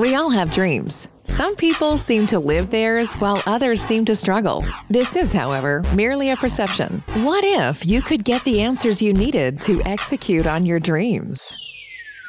We all have dreams. Some people seem to live theirs while others seem to struggle. This is, however, merely a perception. What if you could get the answers you needed to execute on your dreams?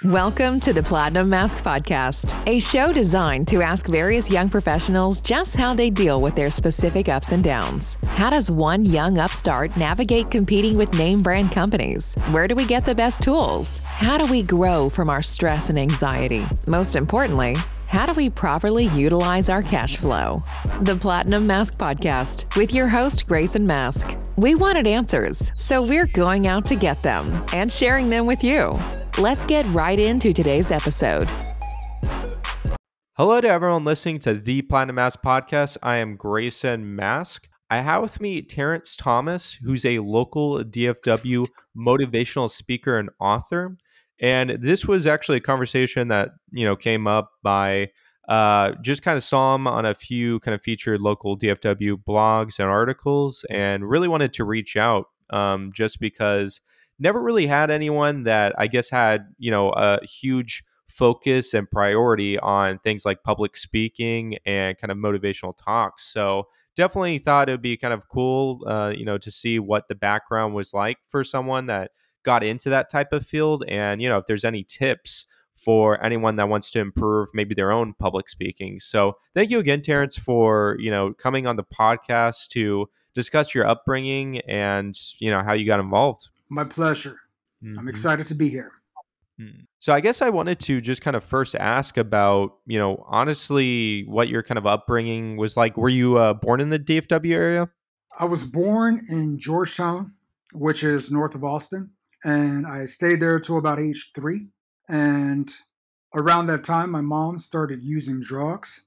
Welcome to the Platinum Mask Podcast, a show designed to ask various young professionals just how they deal with their specific ups and downs. How does one young upstart navigate competing with name brand companies? Where do we get the best tools? How do we grow from our stress and anxiety? Most importantly, how do we properly utilize our cash flow? The Platinum Mask Podcast with your host, Grayson Mask. We wanted answers, so we're going out to get them and sharing them with you. Let's get right into today's episode. Hello to everyone listening to the Platinum Mask Podcast. I am Grayson Mask. I have with me Terrence Thomas, who's a local DFW motivational speaker and author. And this was actually a conversation that, you know, came up by uh, just kind of saw him on a few kind of featured local DFW blogs and articles and really wanted to reach out um, just because never really had anyone that I guess had, you know, a huge focus and priority on things like public speaking and kind of motivational talks. So definitely thought it would be kind of cool, uh, you know, to see what the background was like for someone that got into that type of field and you know if there's any tips for anyone that wants to improve maybe their own public speaking so thank you again terrence for you know coming on the podcast to discuss your upbringing and you know how you got involved my pleasure mm-hmm. i'm excited to be here hmm. so i guess i wanted to just kind of first ask about you know honestly what your kind of upbringing was like were you uh, born in the dfw area i was born in georgetown which is north of austin and I stayed there till about age three. And around that time, my mom started using drugs,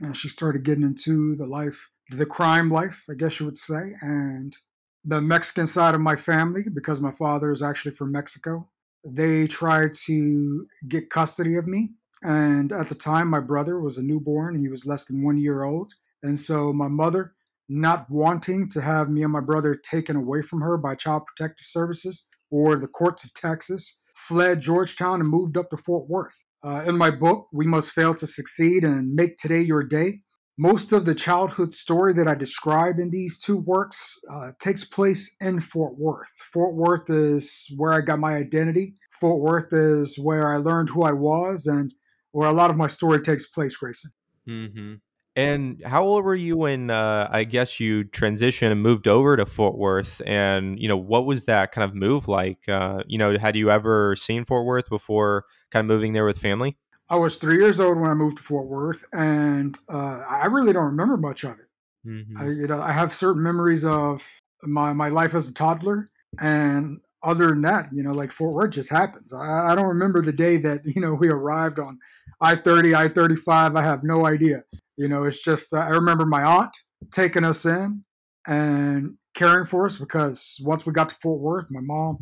and she started getting into the life, the crime life, I guess you would say, and the Mexican side of my family, because my father is actually from Mexico. They tried to get custody of me. And at the time, my brother was a newborn. He was less than one year old. And so my mother, not wanting to have me and my brother taken away from her by Child Protective Services, or the courts of Texas, fled Georgetown and moved up to Fort Worth. Uh, in my book, We Must Fail to Succeed and Make Today Your Day, most of the childhood story that I describe in these two works uh, takes place in Fort Worth. Fort Worth is where I got my identity. Fort Worth is where I learned who I was and where a lot of my story takes place, Grayson. Mm-hmm. And how old were you when uh, I guess you transitioned and moved over to Fort Worth? And you know, what was that kind of move like? Uh, you know, had you ever seen Fort Worth before, kind of moving there with family? I was three years old when I moved to Fort Worth, and uh, I really don't remember much of it. Mm-hmm. I, you know, I have certain memories of my my life as a toddler, and other than that, you know, like Fort Worth just happens. I, I don't remember the day that you know we arrived on I thirty, I thirty five. I have no idea. You know, it's just, uh, I remember my aunt taking us in and caring for us because once we got to Fort Worth, my mom,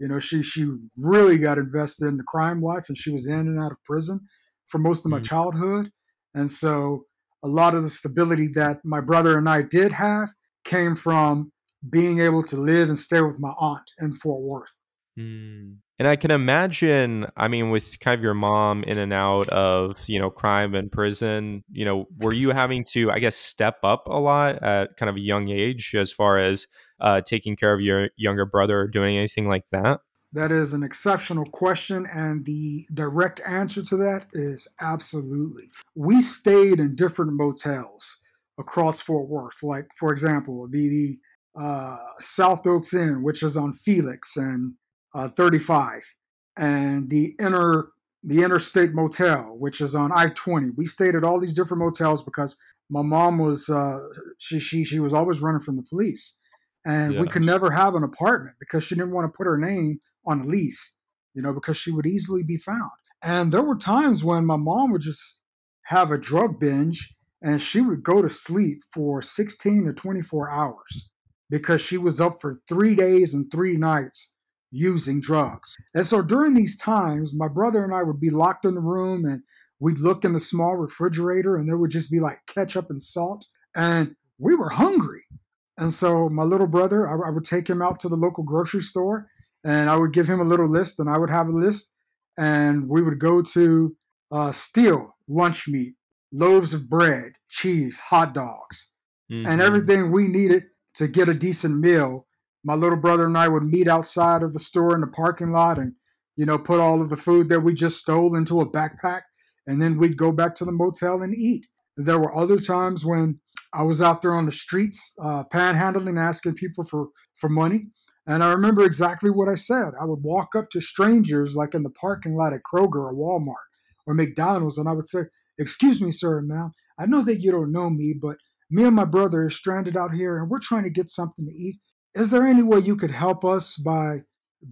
you know, she she really got invested in the crime life and she was in and out of prison for most of my mm-hmm. childhood. And so a lot of the stability that my brother and I did have came from being able to live and stay with my aunt in Fort Worth. Mm. And I can imagine, I mean, with kind of your mom in and out of, you know, crime and prison, you know, were you having to, I guess, step up a lot at kind of a young age as far as uh, taking care of your younger brother or doing anything like that? That is an exceptional question. And the direct answer to that is absolutely. We stayed in different motels across Fort Worth. Like, for example, the, the uh, South Oaks Inn, which is on Felix and uh, 35, and the inner the Interstate Motel, which is on I-20. We stayed at all these different motels because my mom was uh, she she she was always running from the police, and yeah. we could never have an apartment because she didn't want to put her name on a lease, you know, because she would easily be found. And there were times when my mom would just have a drug binge and she would go to sleep for 16 to 24 hours because she was up for three days and three nights using drugs. And so during these times, my brother and I would be locked in the room and we'd look in the small refrigerator and there would just be like ketchup and salt. And we were hungry. And so my little brother, I, I would take him out to the local grocery store and I would give him a little list and I would have a list. And we would go to uh, steal lunch meat, loaves of bread, cheese, hot dogs, mm-hmm. and everything we needed to get a decent meal. My little brother and I would meet outside of the store in the parking lot and, you know, put all of the food that we just stole into a backpack. And then we'd go back to the motel and eat. There were other times when I was out there on the streets, uh, panhandling, asking people for, for money. And I remember exactly what I said. I would walk up to strangers, like in the parking lot at Kroger or Walmart or McDonald's, and I would say, Excuse me, sir, and ma'am. I know that you don't know me, but me and my brother are stranded out here and we're trying to get something to eat. Is there any way you could help us by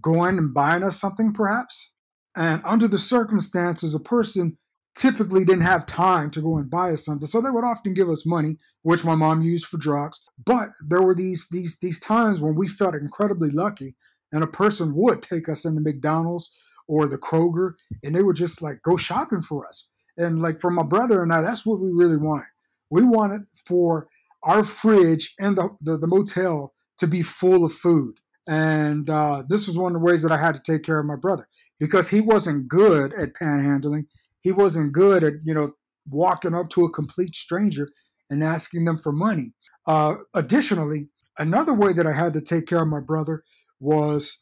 going and buying us something, perhaps? And under the circumstances, a person typically didn't have time to go and buy us something. So they would often give us money, which my mom used for drugs. But there were these these these times when we felt incredibly lucky and a person would take us into McDonald's or the Kroger and they would just like go shopping for us. And like for my brother and I, that's what we really wanted. We wanted for our fridge and the, the, the motel to be full of food. And uh, this was one of the ways that I had to take care of my brother because he wasn't good at panhandling he wasn't good at you know walking up to a complete stranger and asking them for money. Uh, additionally, another way that I had to take care of my brother was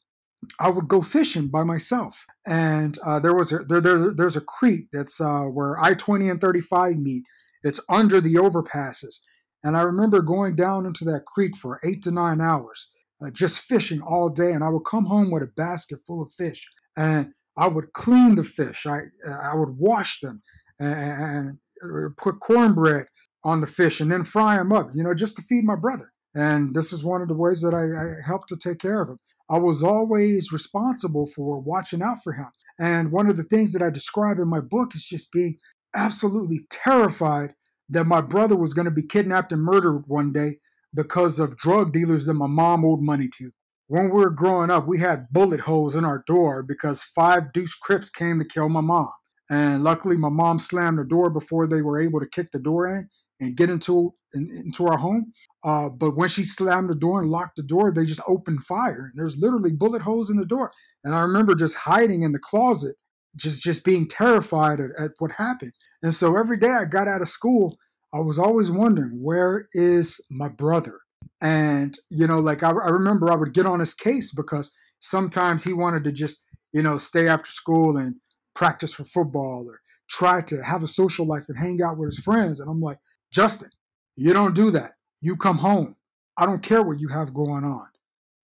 I would go fishing by myself, and uh, there was a there, there there's a creek that's uh, where I twenty and thirty five meet. It's under the overpasses, and I remember going down into that creek for eight to nine hours, uh, just fishing all day, and I would come home with a basket full of fish, and I would clean the fish. I I would wash them and, and put cornbread on the fish and then fry them up, you know, just to feed my brother. And this is one of the ways that I, I helped to take care of him. I was always responsible for watching out for him. And one of the things that I describe in my book is just being absolutely terrified that my brother was going to be kidnapped and murdered one day because of drug dealers that my mom owed money to when we were growing up, we had bullet holes in our door because five Deuce Crips came to kill my mom. And luckily, my mom slammed the door before they were able to kick the door in and get into in, into our home. Uh, but when she slammed the door and locked the door, they just opened fire. There's literally bullet holes in the door. And I remember just hiding in the closet, just just being terrified at, at what happened. And so every day I got out of school, I was always wondering, where is my brother? And, you know, like I, I remember I would get on his case because sometimes he wanted to just, you know, stay after school and practice for football or try to have a social life and hang out with his friends. And I'm like, Justin, you don't do that. You come home. I don't care what you have going on.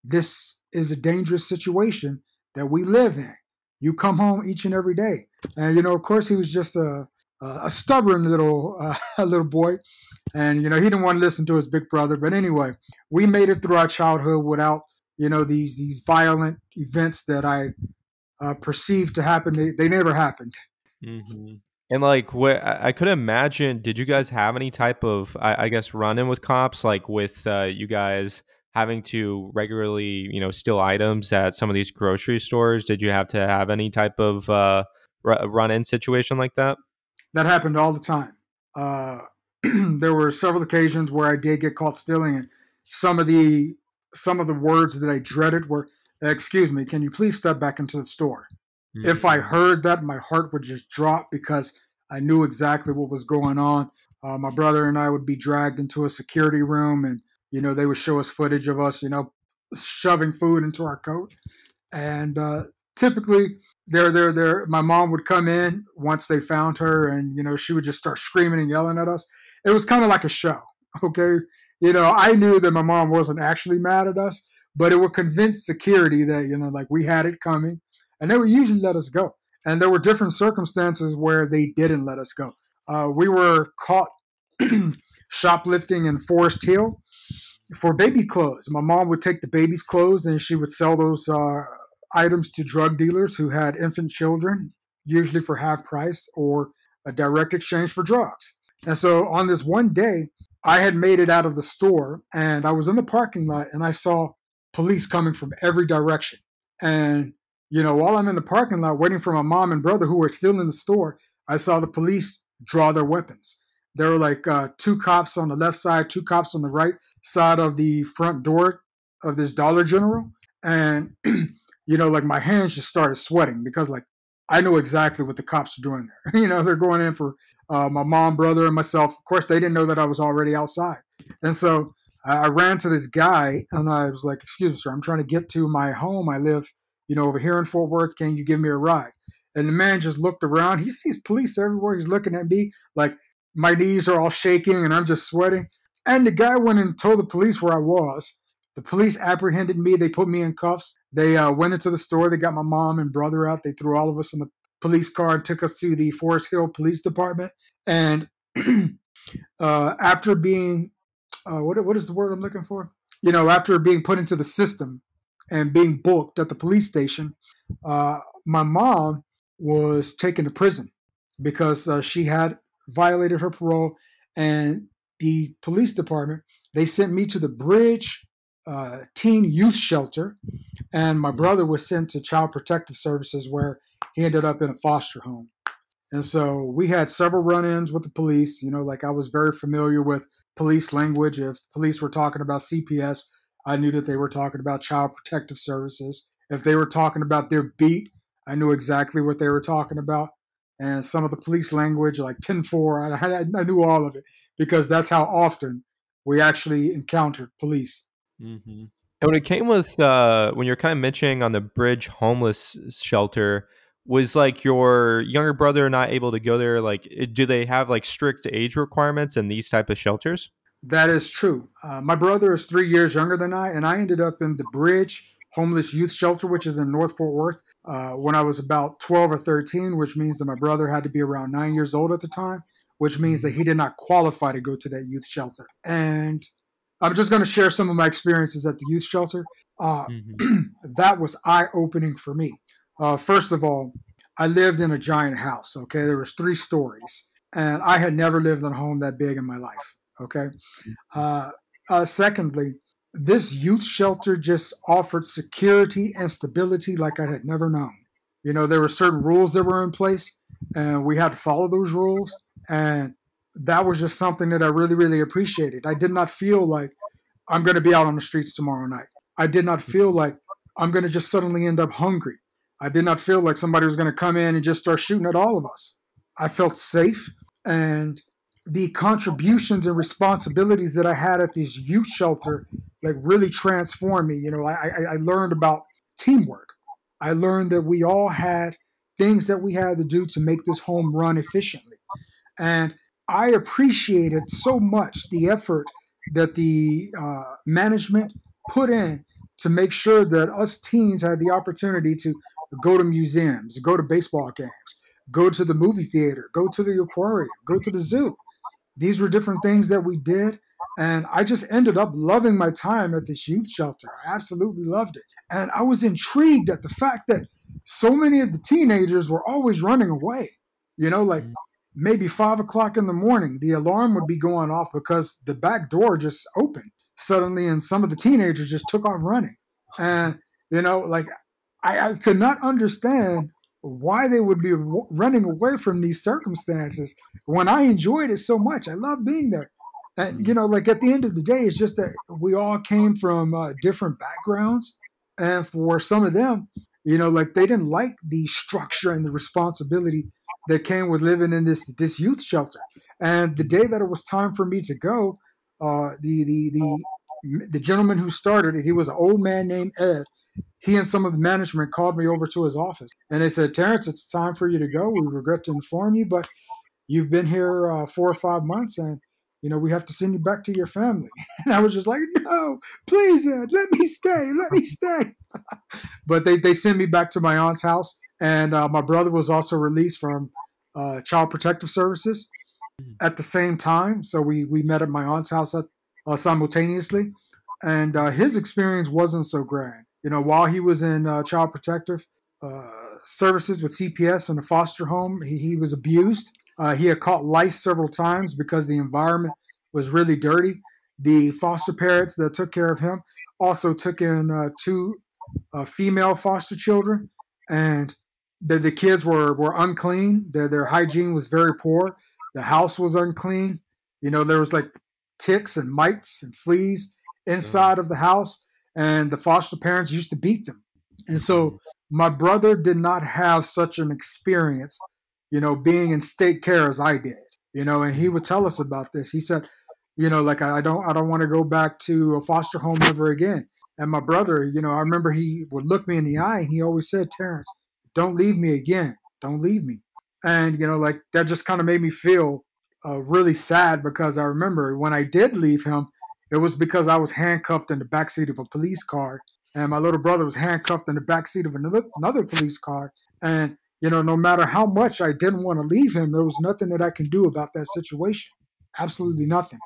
This is a dangerous situation that we live in. You come home each and every day. And, you know, of course, he was just a, a stubborn little, uh, little boy and you know he didn't want to listen to his big brother. But anyway, we made it through our childhood without you know these these violent events that I uh, perceived to happen. They, they never happened. Mm-hmm. And like, what I could imagine, did you guys have any type of, I, I guess, run in with cops, like with uh, you guys having to regularly, you know, steal items at some of these grocery stores? Did you have to have any type of uh, run in situation like that? That happened all the time. Uh, there were several occasions where I did get caught stealing, and some of the some of the words that I dreaded were, "Excuse me, can you please step back into the store?" Mm-hmm. If I heard that, my heart would just drop because I knew exactly what was going on. Uh, my brother and I would be dragged into a security room, and you know they would show us footage of us, you know, shoving food into our coat. And uh, typically, there, there, there. My mom would come in once they found her, and you know she would just start screaming and yelling at us it was kind of like a show. Okay. You know, I knew that my mom wasn't actually mad at us, but it would convince security that, you know, like we had it coming. And they would usually let us go. And there were different circumstances where they didn't let us go. Uh, we were caught shoplifting in Forest Hill for baby clothes. My mom would take the baby's clothes and she would sell those uh, items to drug dealers who had infant children, usually for half price or a direct exchange for drugs. And so on this one day, I had made it out of the store and I was in the parking lot and I saw police coming from every direction. And, you know, while I'm in the parking lot waiting for my mom and brother who were still in the store, I saw the police draw their weapons. There were like uh, two cops on the left side, two cops on the right side of the front door of this Dollar General. And, you know, like my hands just started sweating because, like, I know exactly what the cops are doing there. you know, they're going in for uh, my mom, brother, and myself. Of course, they didn't know that I was already outside. And so I, I ran to this guy and I was like, Excuse me, sir, I'm trying to get to my home. I live, you know, over here in Fort Worth. Can you give me a ride? And the man just looked around. He sees police everywhere. He's looking at me like my knees are all shaking and I'm just sweating. And the guy went and told the police where I was. The police apprehended me. They put me in cuffs. They uh, went into the store. They got my mom and brother out. They threw all of us in the police car and took us to the Forest Hill Police Department. And uh, after being, uh, what, what is the word I'm looking for? You know, after being put into the system and being booked at the police station, uh, my mom was taken to prison because uh, she had violated her parole. And the police department, they sent me to the Bridge uh, teen youth shelter, and my brother was sent to Child Protective Services, where he ended up in a foster home. And so we had several run ins with the police. You know, like I was very familiar with police language. If police were talking about CPS, I knew that they were talking about Child Protective Services. If they were talking about their beat, I knew exactly what they were talking about. And some of the police language, like 10 4, I, I knew all of it because that's how often we actually encountered police. Mm-hmm. And when it came with uh, when you're kind of mentioning on the bridge homeless shelter, was like your younger brother not able to go there? Like, do they have like strict age requirements in these type of shelters? That is true. Uh, my brother is three years younger than I, and I ended up in the Bridge Homeless Youth Shelter, which is in North Fort Worth, uh, when I was about 12 or 13, which means that my brother had to be around nine years old at the time, which means that he did not qualify to go to that youth shelter. And I'm just going to share some of my experiences at the youth shelter. Uh, mm-hmm. that was eye opening for me. Uh, first of all, I lived in a giant house. Okay, there was three stories, and I had never lived in a home that big in my life. Okay. Mm-hmm. Uh, uh, secondly, this youth shelter just offered security and stability like I had never known. You know, there were certain rules that were in place, and we had to follow those rules. And that was just something that I really, really appreciated. I did not feel like I'm going to be out on the streets tomorrow night. I did not feel like I'm going to just suddenly end up hungry. I did not feel like somebody was going to come in and just start shooting at all of us. I felt safe, and the contributions and responsibilities that I had at this youth shelter like really transformed me. You know, I, I, learned about teamwork. I learned that we all had things that we had to do to make this home run efficiently. And I appreciated so much the effort that the uh, management put in to make sure that us teens had the opportunity to go to museums, go to baseball games, go to the movie theater, go to the aquarium, go to the zoo. These were different things that we did. And I just ended up loving my time at this youth shelter. I absolutely loved it. And I was intrigued at the fact that so many of the teenagers were always running away. You know, like mm maybe five o'clock in the morning, the alarm would be going off because the back door just opened suddenly, and some of the teenagers just took off running. And, you know, like I, I could not understand why they would be running away from these circumstances when I enjoyed it so much. I love being there. And, you know, like at the end of the day, it's just that we all came from uh, different backgrounds. And for some of them, you know, like they didn't like the structure and the responsibility that came with living in this this youth shelter. And the day that it was time for me to go, uh, the the the the gentleman who started it, he was an old man named Ed. He and some of the management called me over to his office, and they said, "Terrence, it's time for you to go. We regret to inform you, but you've been here uh, four or five months, and you know we have to send you back to your family." And I was just like, "No, please, Ed, let me stay. Let me stay." but they they sent me back to my aunt's house and uh, my brother was also released from uh, Child Protective Services mm-hmm. at the same time. So we we met at my aunt's house at, uh, simultaneously, and uh, his experience wasn't so grand. You know, while he was in uh, Child Protective uh, Services with CPS in a foster home, he, he was abused. he had caught lice several times because the environment was really dirty. The foster parents that took care of him also took in two female foster children, and the, the kids were, were unclean. Their, their hygiene was very poor. The house was unclean. You know, there was like ticks and mites and fleas inside mm-hmm. of the house, and the foster parents used to beat them. And so mm-hmm. my brother did not have such an experience, you know, being in state care as I did, you know, and he would tell us about this. He said, you know, like I don't I don't want to go back to a foster home ever again. And my brother, you know, I remember he would look me in the eye and he always said, Terrence, don't leave me again. Don't leave me. And, you know, like that just kind of made me feel uh, really sad because I remember when I did leave him, it was because I was handcuffed in the backseat of a police car, and my little brother was handcuffed in the backseat of another, another police car. And you know, no matter how much I didn't want to leave him, there was nothing that I can do about that situation. Absolutely nothing.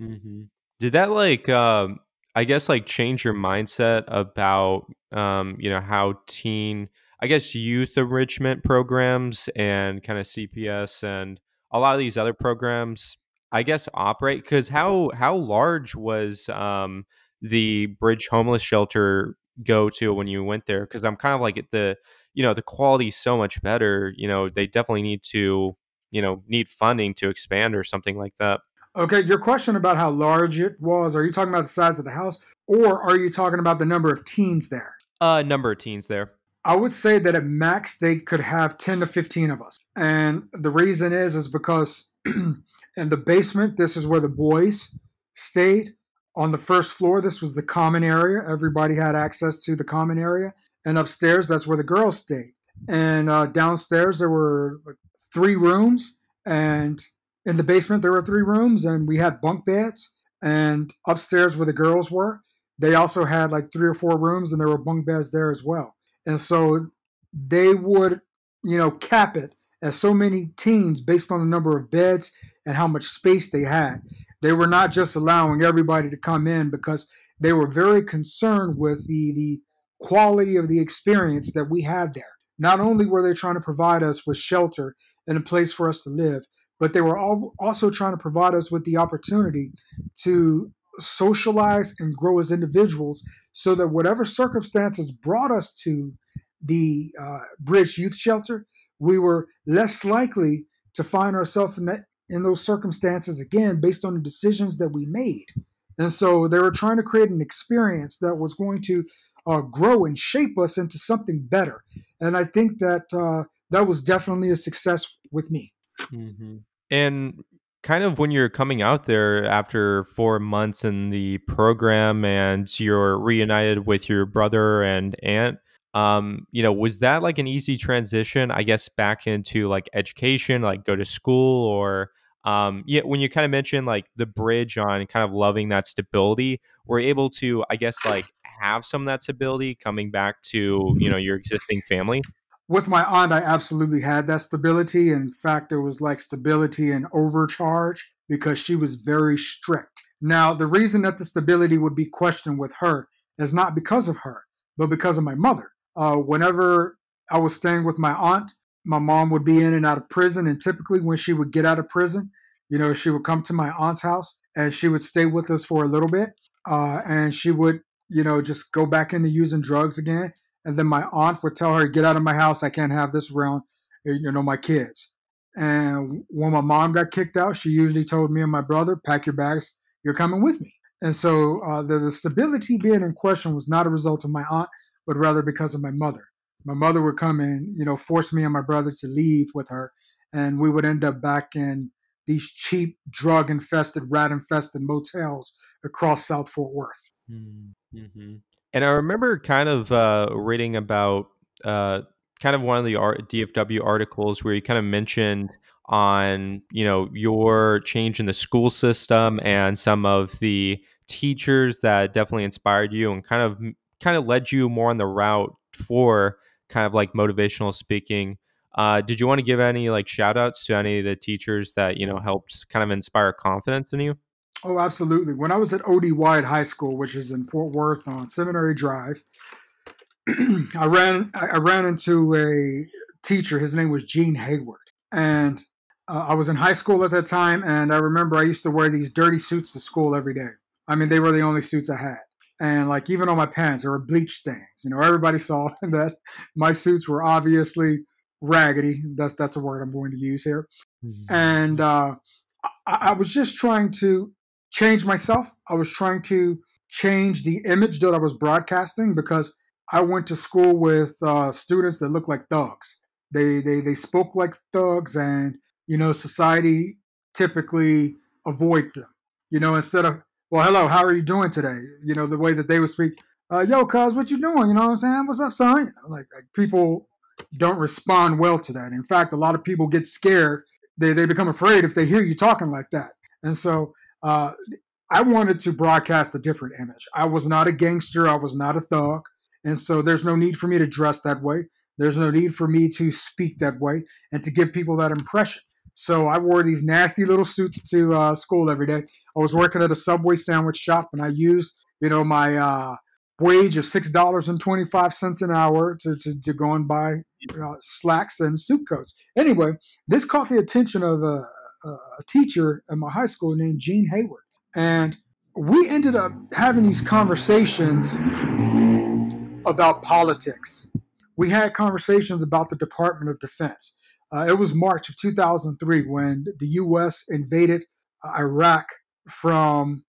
Mm-hmm. Did that like, um, I guess, like change your mindset about, um, you know, how teen, I guess, youth enrichment programs and kind of CPS and a lot of these other programs I guess operate because how how large was um, the bridge homeless shelter go to when you went there? Because I'm kind of like the you know the quality is so much better. You know they definitely need to you know need funding to expand or something like that. Okay, your question about how large it was, are you talking about the size of the house or are you talking about the number of teens there? Uh number of teens there. I would say that at max they could have 10 to 15 of us. And the reason is is because in the basement, this is where the boys stayed. On the first floor, this was the common area. Everybody had access to the common area. And upstairs, that's where the girls stayed. And uh, downstairs, there were three rooms. And in the basement, there were three rooms. And we had bunk beds. And upstairs, where the girls were, they also had like three or four rooms. And there were bunk beds there as well. And so they would, you know, cap it as so many teens based on the number of beds and how much space they had. They were not just allowing everybody to come in because they were very concerned with the, the quality of the experience that we had there. Not only were they trying to provide us with shelter and a place for us to live, but they were also trying to provide us with the opportunity to socialize and grow as individuals so that whatever circumstances brought us to the uh, Bridge Youth Shelter, we were less likely to find ourselves in that in those circumstances again based on the decisions that we made. And so they were trying to create an experience that was going to uh, grow and shape us into something better. And I think that uh, that was definitely a success with me. Mm-hmm. And kind of when you're coming out there after four months in the program and you're reunited with your brother and aunt, um, you know, was that like an easy transition, I guess, back into like education, like go to school or um, yeah, when you kind of mentioned like the bridge on kind of loving that stability, we're able to, I guess, like have some of that stability coming back to, you know, your existing family? With my aunt, I absolutely had that stability. In fact, there was like stability and overcharge because she was very strict. Now, the reason that the stability would be questioned with her is not because of her, but because of my mother uh, whenever I was staying with my aunt, my mom would be in and out of prison. And typically, when she would get out of prison, you know, she would come to my aunt's house and she would stay with us for a little bit. Uh, and she would, you know, just go back into using drugs again. And then my aunt would tell her, Get out of my house. I can't have this around, you know, my kids. And when my mom got kicked out, she usually told me and my brother, Pack your bags, you're coming with me. And so uh, the, the stability being in question was not a result of my aunt but rather because of my mother. My mother would come and, you know, force me and my brother to leave with her. And we would end up back in these cheap, drug infested, rat infested motels across South Fort Worth. Mm-hmm. And I remember kind of uh, reading about uh, kind of one of the DFW articles where you kind of mentioned on you know your change in the school system and some of the teachers that definitely inspired you and kind of kind of led you more on the route for kind of like motivational speaking. Uh, did you want to give any like shout outs to any of the teachers that, you know, helped kind of inspire confidence in you? Oh, absolutely. When I was at O.D. Wyatt High School, which is in Fort Worth on Seminary Drive, I ran I ran into a teacher. His name was Gene Hayward, and uh, I was in high school at that time. And I remember I used to wear these dirty suits to school every day. I mean, they were the only suits I had and like even on my pants there were bleach stains you know everybody saw that my suits were obviously raggedy that's that's a word i'm going to use here mm-hmm. and uh, I, I, was just trying to change myself i was trying to change the image that i was broadcasting because I went to school with uh, students that looked like thugs. They, they they spoke like thugs, and you know society typically avoids them. You know, instead of well, hello, how are you doing today? You know, the way that they would speak, uh, yo, cuz, what you doing? You know what I'm saying? What's up, son? Like, like people don't respond well to that. In fact, a lot of people get scared. They, they become afraid if they hear you talking like that. And so uh, I wanted to broadcast a different image. I was not a gangster. I was not a thug. And so there's no need for me to dress that way. There's no need for me to speak that way and to give people that impression. So I wore these nasty little suits to uh, school every day. I was working at a Subway sandwich shop, and I used, you know, my uh, wage of six dollars and twenty five cents an hour to, to, to go and buy uh, slacks and suit coats. Anyway, this caught the attention of a, a teacher at my high school named Gene Hayward, and we ended up having these conversations about politics. We had conversations about the Department of Defense. Uh, it was March of 2003 when the U.S. invaded Iraq from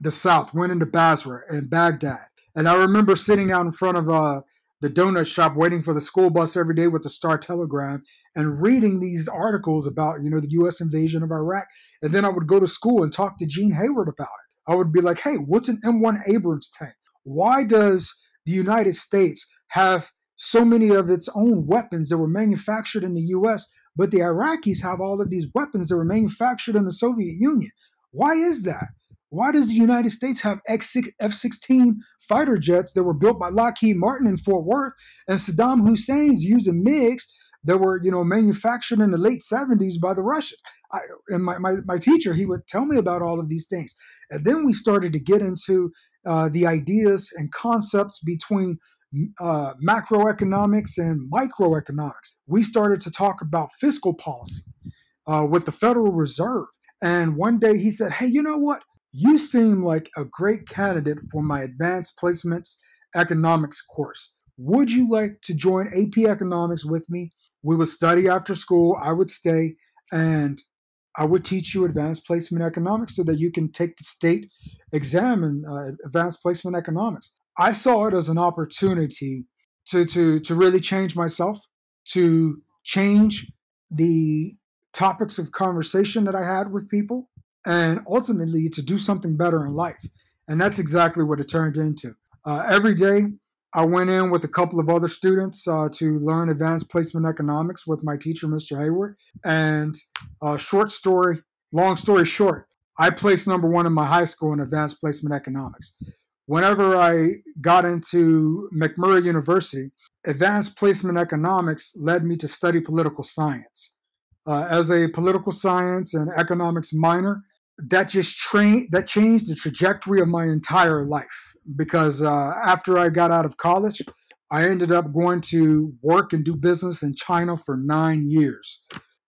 the south, went into Basra and Baghdad. And I remember sitting out in front of uh, the donut shop waiting for the school bus every day with the Star Telegram and reading these articles about, you know, the U.S. invasion of Iraq. And then I would go to school and talk to Gene Hayward about it. I would be like, hey, what's an M1 Abrams tank? Why does the United States have so many of its own weapons that were manufactured in the US, but the Iraqis have all of these weapons that were manufactured in the Soviet Union. Why is that? Why does the United States have F 16 fighter jets that were built by Lockheed Martin in Fort Worth and Saddam Hussein's using MiGs that were, you know, manufactured in the late 70s by the Russians? I, and my, my, my teacher, he would tell me about all of these things. And then we started to get into uh, the ideas and concepts between uh, macroeconomics and microeconomics. We started to talk about fiscal policy uh, with the Federal Reserve. And one day he said, Hey, you know what? You seem like a great candidate for my advanced placements economics course. Would you like to join AP economics with me? We would study after school. I would stay and I would teach you advanced placement economics so that you can take the state exam in uh, advanced placement economics. I saw it as an opportunity to to to really change myself, to change the topics of conversation that I had with people, and ultimately to do something better in life. And that's exactly what it turned into. Uh, every day, I went in with a couple of other students uh, to learn advanced placement economics with my teacher, Mr. Hayward. And uh, short story, long story short, I placed number one in my high school in advanced placement economics whenever I got into McMurry University, advanced placement economics led me to study political science. Uh, as a political science and economics minor, that just trained that changed the trajectory of my entire life because uh, after I got out of college, I ended up going to work and do business in China for nine years.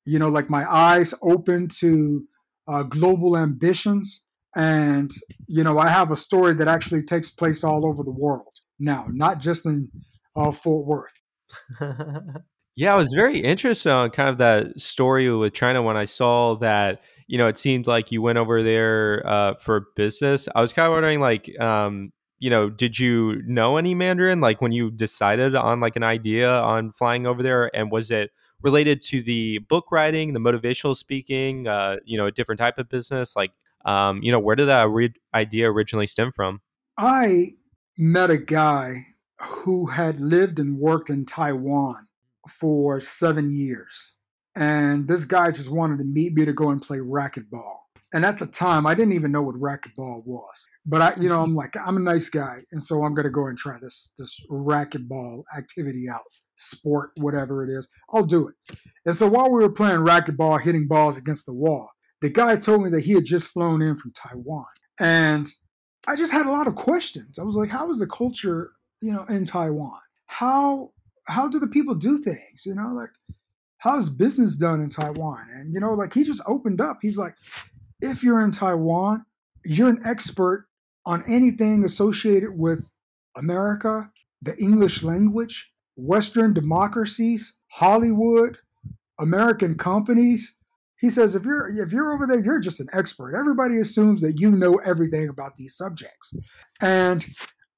You know, like my eyes opened to uh, global ambitions and, you know, I have a story that actually takes place all over the world now, not just in uh, Fort Worth. yeah, I was very interested on kind of that story with China when I saw that, you know, it seemed like you went over there uh, for business. I was kind of wondering, like, um, you know, did you know any Mandarin? Like when you decided on like an idea on flying over there, and was it related to the book writing, the motivational speaking, uh, you know, a different type of business? Like, um, you know, where did that re- idea originally stem from? I met a guy who had lived and worked in Taiwan for seven years. And this guy just wanted to meet me to go and play racquetball. And at the time, I didn't even know what racquetball was. But I, you know, I'm like, I'm a nice guy, and so I'm gonna go and try this this racquetball activity out, sport, whatever it is. I'll do it. And so while we were playing racquetball, hitting balls against the wall, the guy told me that he had just flown in from Taiwan. And I just had a lot of questions. I was like, how is the culture, you know, in Taiwan? How how do the people do things? You know, like how is business done in Taiwan? And you know, like he just opened up. He's like, if you're in Taiwan, you're an expert on anything associated with America, the English language, Western democracies, Hollywood, American companies, he says if you're if you're over there you're just an expert everybody assumes that you know everything about these subjects and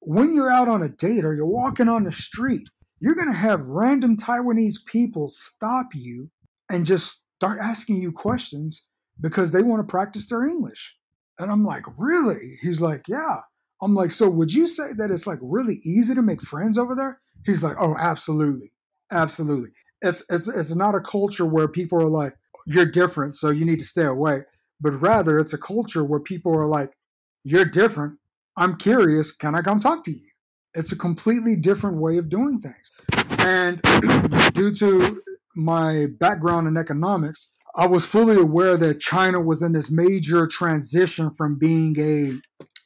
when you're out on a date or you're walking on the street, you're going to have random Taiwanese people stop you and just start asking you questions because they want to practice their English. And I'm like, really? He's like, yeah. I'm like, so would you say that it's like really easy to make friends over there? He's like, oh, absolutely, absolutely. It's it's it's not a culture where people are like, you're different, so you need to stay away. But rather, it's a culture where people are like, you're different. I'm curious. Can I come talk to you? It's a completely different way of doing things. And due to my background in economics, I was fully aware that China was in this major transition from being a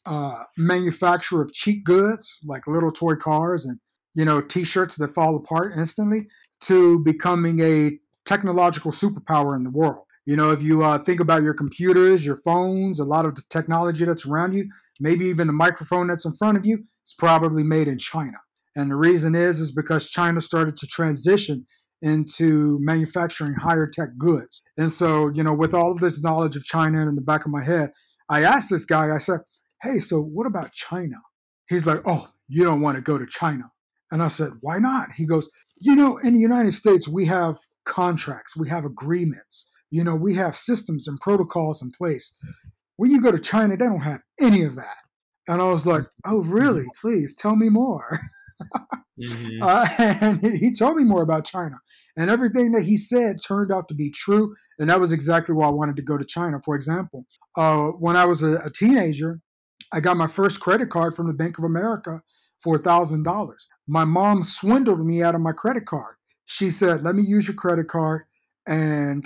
uh, manufacturer of cheap goods like little toy cars and you know t-shirts that fall apart instantly to becoming a technological superpower in the world. You know, if you uh, think about your computers, your phones, a lot of the technology that's around you, maybe even the microphone that's in front of you, it's probably made in China. And the reason is is because China started to transition into manufacturing higher tech goods. And so, you know, with all of this knowledge of China in the back of my head, I asked this guy, I said, Hey, so what about China? He's like, Oh, you don't want to go to China. And I said, Why not? He goes, You know, in the United States, we have contracts, we have agreements, you know, we have systems and protocols in place. When you go to China, they don't have any of that. And I was like, Oh, really? Please tell me more. mm-hmm. uh, and he told me more about China. And everything that he said turned out to be true. And that was exactly why I wanted to go to China. For example, uh, when I was a, a teenager, I got my first credit card from the Bank of America for $1,000. My mom swindled me out of my credit card. She said, Let me use your credit card and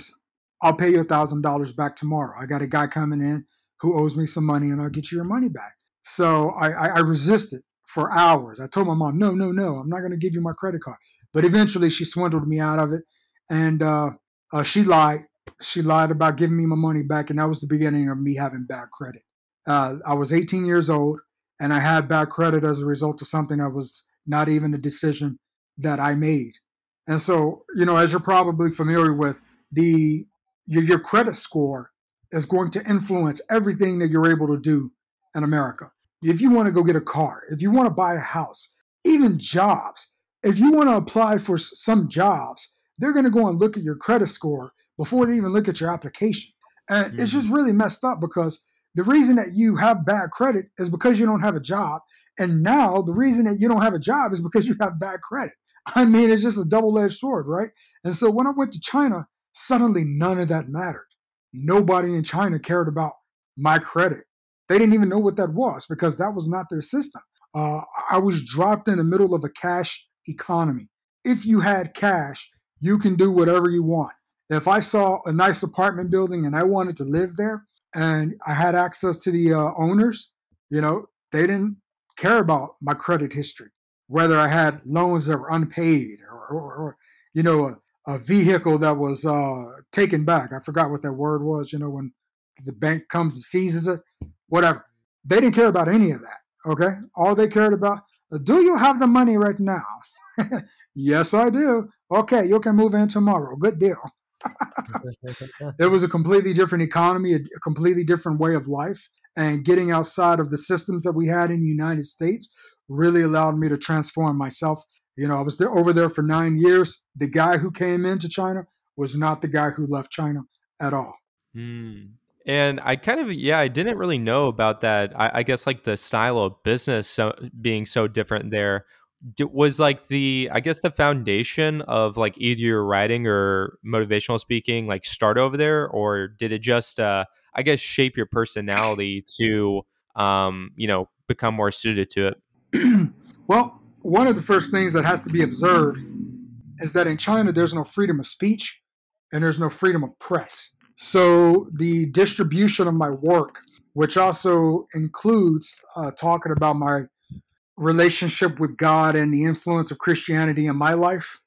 I'll pay you a $1,000 back tomorrow. I got a guy coming in who owes me some money and I'll get you your money back. So I, I, I resisted for hours. I told my mom, no, no, no, I'm not going to give you my credit card. But eventually she swindled me out of it. And uh, uh, she lied. She lied about giving me my money back. And that was the beginning of me having bad credit. Uh, I was 18 years old and I had bad credit as a result of something that was not even a decision that I made. And so, you know, as you're probably familiar with, the your, your credit score is going to influence everything that you're able to do in America if you want to go get a car, if you want to buy a house, even jobs, if you want to apply for some jobs, they're going to go and look at your credit score before they even look at your application. And mm-hmm. it's just really messed up because the reason that you have bad credit is because you don't have a job. And now the reason that you don't have a job is because you have bad credit. I mean, it's just a double edged sword, right? And so when I went to China, suddenly none of that mattered. Nobody in China cared about my credit. They didn't even know what that was because that was not their system. Uh, I was dropped in the middle of a cash economy. If you had cash, you can do whatever you want. If I saw a nice apartment building and I wanted to live there and I had access to the uh, owners, you know, they didn't care about my credit history, whether I had loans that were unpaid or, or, or you know, a, vehicle that was uh, taken back. I forgot what that word was, you know, when the bank comes and seizes it whatever. They didn't care about any of that. Okay. All they cared about, do you have the money right now? yes, I do. Okay, you can move in tomorrow. Good deal. it was a completely different economy, a completely different way of life. And getting outside of the systems that we had in the United States really allowed me to transform myself. You know, I was there over there for nine years. The guy who came into China was not the guy who left China at all. Mm. And I kind of, yeah, I didn't really know about that. I, I guess like the style of business so, being so different there was like the, I guess the foundation of like either your writing or motivational speaking, like start over there, or did it just, uh, I guess, shape your personality to, um, you know, become more suited to it? well, one of the first things that has to be observed is that in China, there's no freedom of speech and there's no freedom of press. So the distribution of my work, which also includes uh, talking about my relationship with God and the influence of Christianity in my life,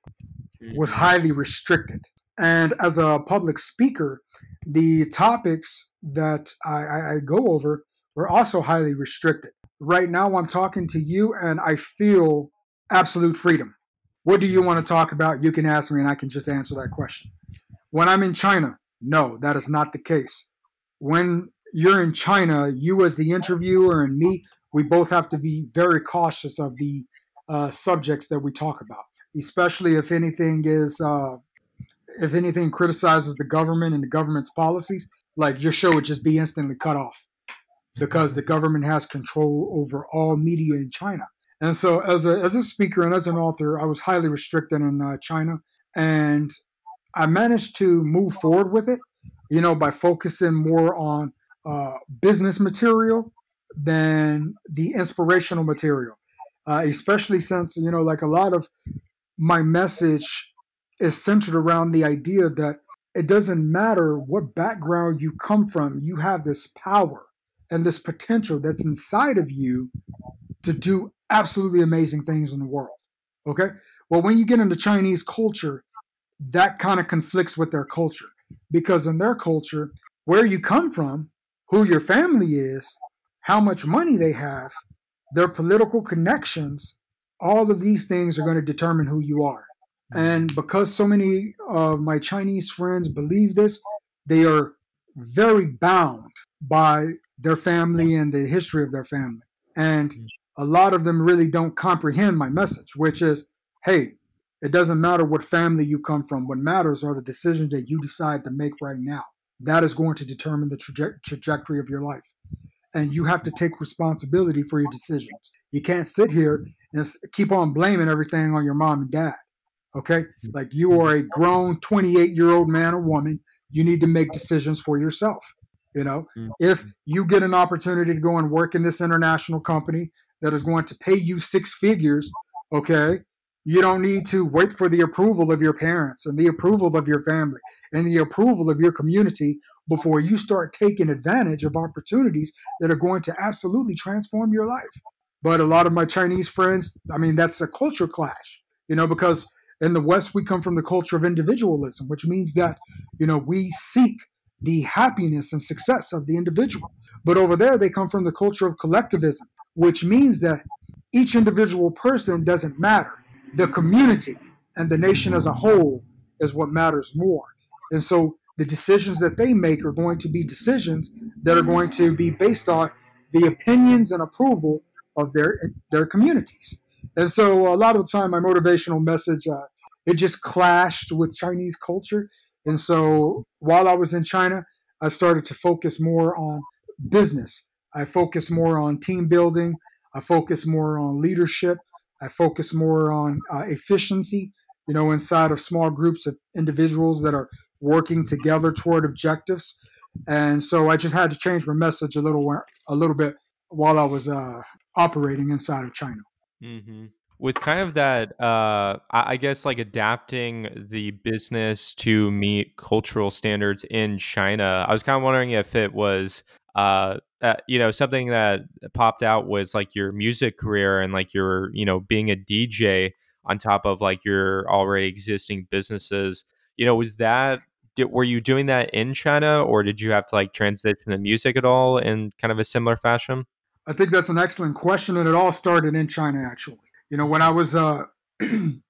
was mm-hmm. highly restricted. And as a public speaker, the topics that I, I, go over were also highly restricted. Right now, I'm talking to you and I feel absolute freedom. What do you want to talk about? You can ask me and I can just answer that question. When I'm in China, no, that is not the case. When you're in China, you as the interviewer and me, we both have to be very cautious of the uh, subjects that we talk about, especially if anything is uh, if anything criticizes the government and the government's policies. Like your show would just be instantly cut off because the government has control over all media in China. And so, as a as a speaker and as an author, I was highly restricted in uh, China, and I managed to move forward with it, you know, by focusing more on uh, business material than the inspirational material, uh, especially since you know, like a lot of my message is centered around the idea that it doesn't matter what background you come from, you have this power and this potential that's inside of you to do absolutely amazing things in the world. Okay. Well, when you get into Chinese culture, that kind of conflicts with their culture because in their culture, where you come from, who your family is, how much money they have, their political connections, all of these things are going to determine who you are. And because so many of my Chinese friends believe this, they are very bound by their family and the history of their family. And a lot of them really don't comprehend my message, which is hey, it doesn't matter what family you come from. What matters are the decisions that you decide to make right now. That is going to determine the traje- trajectory of your life. And you have to take responsibility for your decisions. You can't sit here and keep on blaming everything on your mom and dad. Okay? Mm-hmm. Like you are a grown 28 year old man or woman. You need to make decisions for yourself. You know, mm-hmm. if you get an opportunity to go and work in this international company that is going to pay you six figures, okay, you don't need to wait for the approval of your parents and the approval of your family and the approval of your community before you start taking advantage of opportunities that are going to absolutely transform your life. But a lot of my Chinese friends, I mean, that's a culture clash, you know, because in the West, we come from the culture of individualism, which means that, you know, we seek the happiness and success of the individual. But over there, they come from the culture of collectivism, which means that each individual person doesn't matter. The community and the nation as a whole is what matters more. And so the decisions that they make are going to be decisions that are going to be based on the opinions and approval of their their communities. And so a lot of the time, my motivational message uh, it just clashed with Chinese culture and so while I was in China, I started to focus more on business. I focused more on team building. I focused more on leadership. I focus more on uh, efficiency, you know, inside of small groups of individuals that are working together toward objectives. And so I just had to change my message a little, a little bit while I was uh, operating inside of China. Mm-hmm with kind of that uh i guess like adapting the business to meet cultural standards in china i was kind of wondering if it was uh, uh, you know something that popped out was like your music career and like your you know being a dj on top of like your already existing businesses. You know was that did, were you doing that in china or did you have to like transition to music at all in kind of a similar fashion? I think that's an excellent question and it all started in china actually you know, when I was uh, in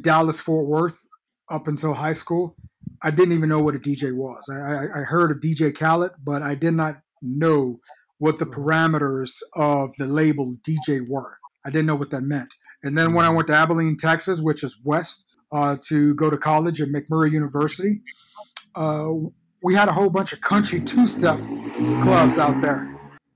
Dallas Fort Worth up until high school, I didn't even know what a DJ was. I, I, I heard of DJ Khaled, but I did not know what the parameters of the label DJ were. I didn't know what that meant. And then when I went to Abilene, Texas, which is west, uh, to go to college at McMurry University, uh, we had a whole bunch of country two-step clubs out there.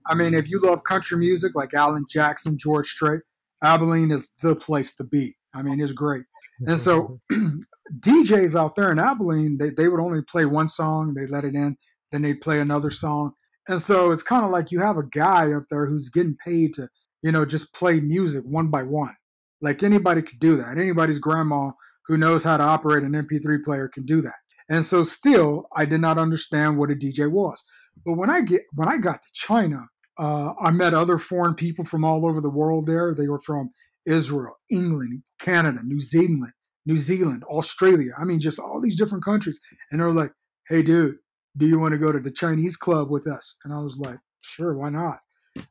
I mean, if you love country music like Alan Jackson, George Strait, Abilene is the place to be. I mean, it's great. And so mm-hmm. DJs out there in Abilene, they, they would only play one song, they let it in, then they'd play another song. And so it's kind of like you have a guy up there who's getting paid to, you know, just play music one by one. Like anybody could do that. Anybody's grandma who knows how to operate an MP3 player can do that. And so still I did not understand what a DJ was. But when I get when I got to China, uh, I met other foreign people from all over the world there. They were from Israel, England, Canada, New Zealand, New Zealand, Australia. I mean, just all these different countries. And they're like, hey, dude, do you want to go to the Chinese club with us? And I was like, sure, why not?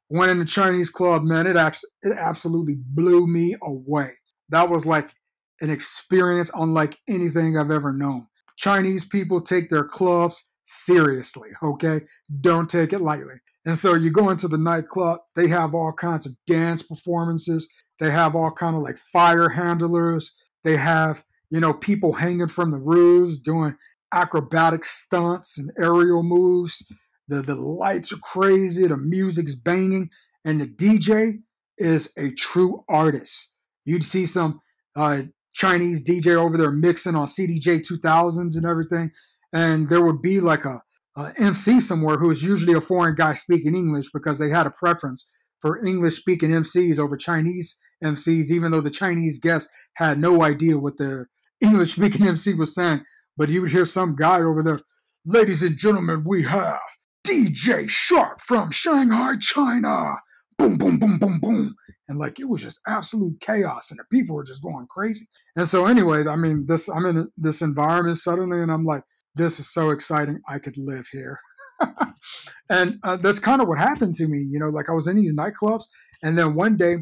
Went in the Chinese club, man. It actually, it absolutely blew me away. That was like an experience unlike anything I've ever known. Chinese people take their clubs seriously, okay? Don't take it lightly. And so you go into the nightclub, they have all kinds of dance performances. They have all kind of like fire handlers. They have, you know, people hanging from the roofs doing acrobatic stunts and aerial moves. The the lights are crazy, the music's banging, and the DJ is a true artist. You'd see some uh, Chinese DJ over there mixing on CDJ 2000s and everything, and there would be like a, a MC somewhere who was usually a foreign guy speaking English because they had a preference for English speaking MCs over Chinese MCs, even though the Chinese guest had no idea what the English speaking MC was saying. But you would hear some guy over there, ladies and gentlemen, we have DJ Sharp from Shanghai, China. Boom, boom, boom, boom, boom. And like it was just absolute chaos and the people were just going crazy. And so anyway, I mean, this I'm in this environment suddenly and I'm like, this is so exciting. I could live here. and uh, that's kind of what happened to me. You know, like I was in these nightclubs, and then one day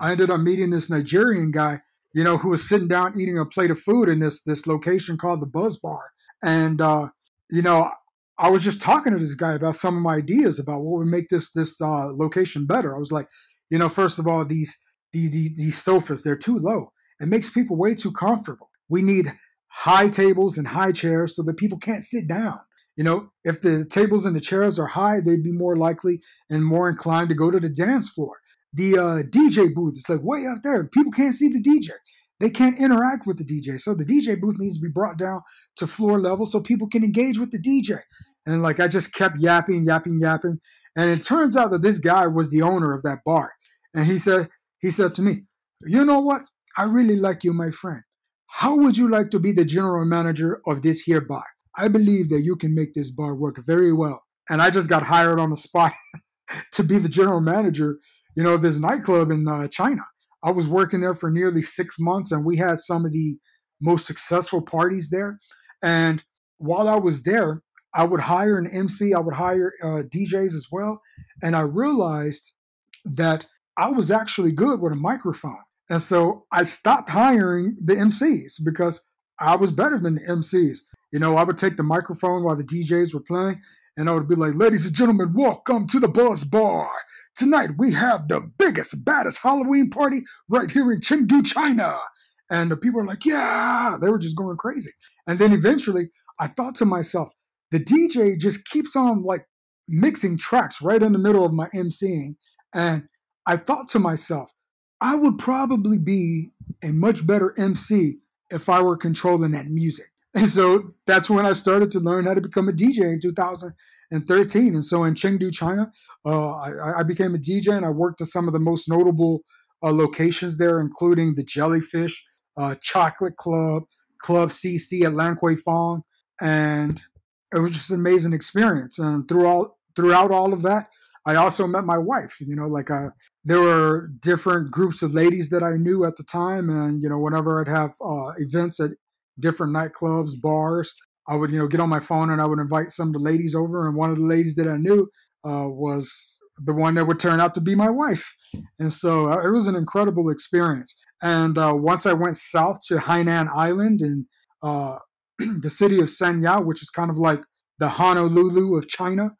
I ended up meeting this Nigerian guy, you know, who was sitting down eating a plate of food in this this location called the Buzz Bar. And uh, you know, I was just talking to this guy about some of my ideas about what would make this this uh, location better. I was like, you know, first of all, these these these, these sofas they're too low. It makes people way too comfortable. We need high tables and high chairs so that people can't sit down. You know, if the tables and the chairs are high, they'd be more likely and more inclined to go to the dance floor. The uh, DJ booth is like way up there. People can't see the DJ. They can't interact with the DJ. So the DJ booth needs to be brought down to floor level so people can engage with the DJ. And like I just kept yapping, yapping, yapping. And it turns out that this guy was the owner of that bar. And he said, he said to me, You know what? I really like you, my friend. How would you like to be the general manager of this here bar? I believe that you can make this bar work very well. And I just got hired on the spot to be the general manager, you know, of this nightclub in uh, China. I was working there for nearly six months, and we had some of the most successful parties there. And while I was there, I would hire an MC, I would hire uh, DJs as well. And I realized that I was actually good with a microphone. And so I stopped hiring the MCs because I was better than the MCs. You know, I would take the microphone while the DJs were playing and I would be like, ladies and gentlemen, welcome to the Buzz Bar. Tonight we have the biggest, baddest Halloween party right here in Chengdu, China. And the people are like, yeah, they were just going crazy. And then eventually I thought to myself, the DJ just keeps on like mixing tracks right in the middle of my MCing. And I thought to myself, I would probably be a much better MC if I were controlling that music. And so that's when I started to learn how to become a DJ in 2013. And so in Chengdu, China, uh, I, I, became a DJ and I worked at some of the most notable uh, locations there, including the Jellyfish, uh, Chocolate Club, Club CC at Lan Kwai Fong. And it was just an amazing experience. And throughout, throughout all of that, I also met my wife. You know, like uh, there were different groups of ladies that I knew at the time, and you know, whenever I'd have uh, events at different nightclubs, bars, I would you know get on my phone and I would invite some of the ladies over, and one of the ladies that I knew uh, was the one that would turn out to be my wife, and so uh, it was an incredible experience. And uh, once I went south to Hainan Island and uh, the city of Sanya, which is kind of like the Honolulu of China.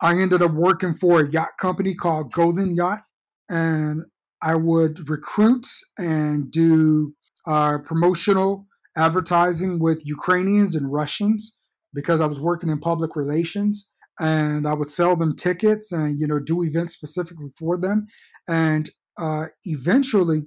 I ended up working for a yacht company called Golden Yacht, and I would recruit and do uh, promotional advertising with Ukrainians and Russians because I was working in public relations and I would sell them tickets and you know do events specifically for them. And uh, eventually,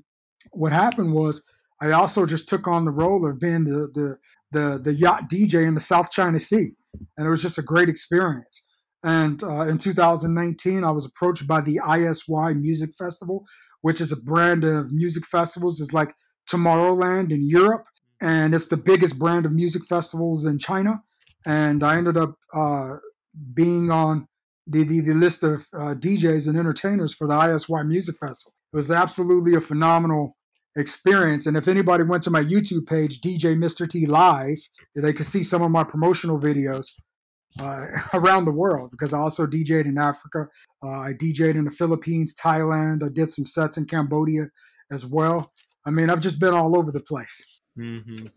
what happened was I also just took on the role of being the the the, the yacht DJ in the South China Sea, and it was just a great experience. And uh, in 2019, I was approached by the ISY Music Festival, which is a brand of music festivals. It's like Tomorrowland in Europe, and it's the biggest brand of music festivals in China. And I ended up uh, being on the, the, the list of uh, DJs and entertainers for the ISY Music Festival. It was absolutely a phenomenal experience. And if anybody went to my YouTube page, DJ Mr. T Live, they could see some of my promotional videos uh, around the world because I also DJed in Africa. Uh, I DJed in the Philippines, Thailand. I did some sets in Cambodia as well. I mean, I've just been all over the place. Mm-hmm.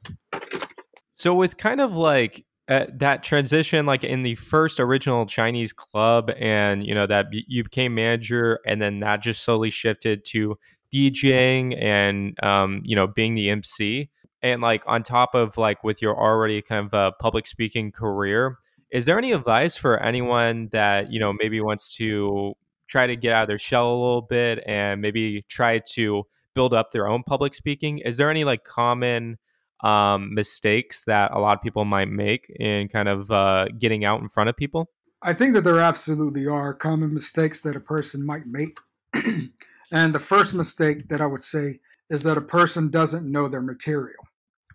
So, with kind of like uh, that transition like in the first original chinese club and you know that you became manager and then that just slowly shifted to djing and um, you know being the mc and like on top of like with your already kind of public speaking career is there any advice for anyone that you know maybe wants to try to get out of their shell a little bit and maybe try to build up their own public speaking is there any like common um, mistakes that a lot of people might make in kind of uh, getting out in front of people? I think that there absolutely are common mistakes that a person might make. and the first mistake that I would say is that a person doesn't know their material.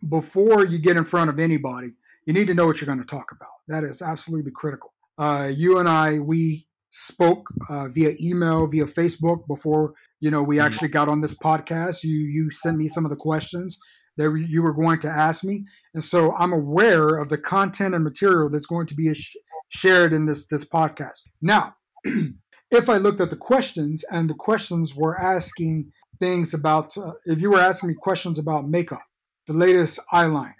Before you get in front of anybody, you need to know what you're going to talk about. That is absolutely critical. Uh, you and I, we spoke uh, via email, via Facebook before you know we mm-hmm. actually got on this podcast. You you sent me some of the questions that you were going to ask me. And so I'm aware of the content and material that's going to be sh- shared in this, this podcast. Now, if I looked at the questions and the questions were asking things about, uh, if you were asking me questions about makeup, the latest eyeliner,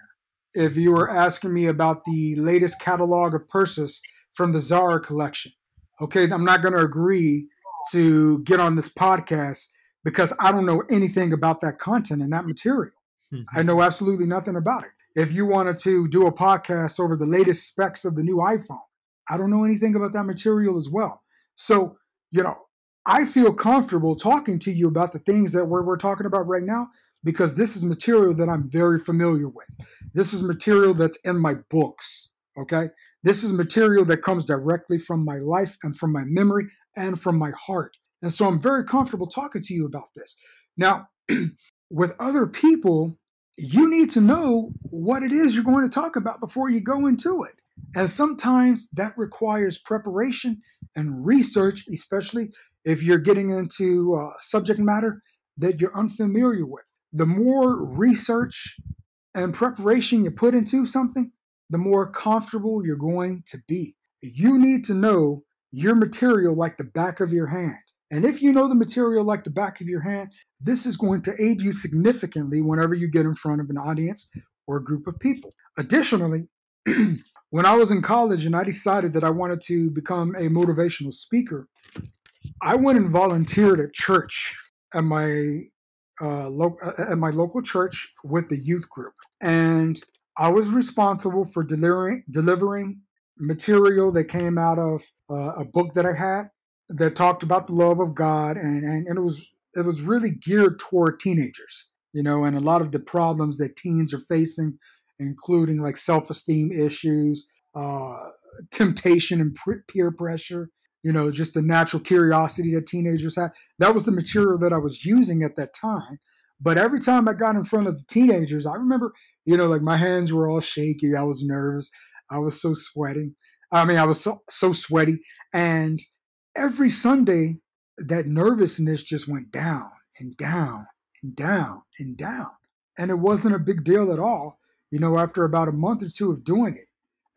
if you were asking me about the latest catalog of purses from the Zara collection, okay, I'm not going to agree to get on this podcast because I don't know anything about that content and that material. Mm-hmm. I know absolutely nothing about it. If you wanted to do a podcast over the latest specs of the new iPhone, I don't know anything about that material as well. So, you know, I feel comfortable talking to you about the things that we're, we're talking about right now because this is material that I'm very familiar with. This is material that's in my books. Okay. This is material that comes directly from my life and from my memory and from my heart. And so I'm very comfortable talking to you about this. Now, with other people, you need to know what it is you're going to talk about before you go into it. And sometimes that requires preparation and research, especially if you're getting into uh, subject matter that you're unfamiliar with. The more research and preparation you put into something, the more comfortable you're going to be. You need to know your material like the back of your hand. And if you know the material like the back of your hand, this is going to aid you significantly whenever you get in front of an audience or a group of people. Additionally, when I was in college and I decided that I wanted to become a motivational speaker, I went and volunteered at church at my uh, lo- at my local church with the youth group, and I was responsible for delivering delivering material that came out of uh, a book that I had that talked about the love of God, and, and, and it was it was really geared toward teenagers, you know, and a lot of the problems that teens are facing, including like self esteem issues, uh, temptation, and peer pressure. You know, just the natural curiosity that teenagers have. That was the material that I was using at that time. But every time I got in front of the teenagers, I remember, you know, like my hands were all shaky. I was nervous. I was so sweating. I mean, I was so so sweaty, and every Sunday, that nervousness just went down and down and down and down. And it wasn't a big deal at all, you know, after about a month or two of doing it.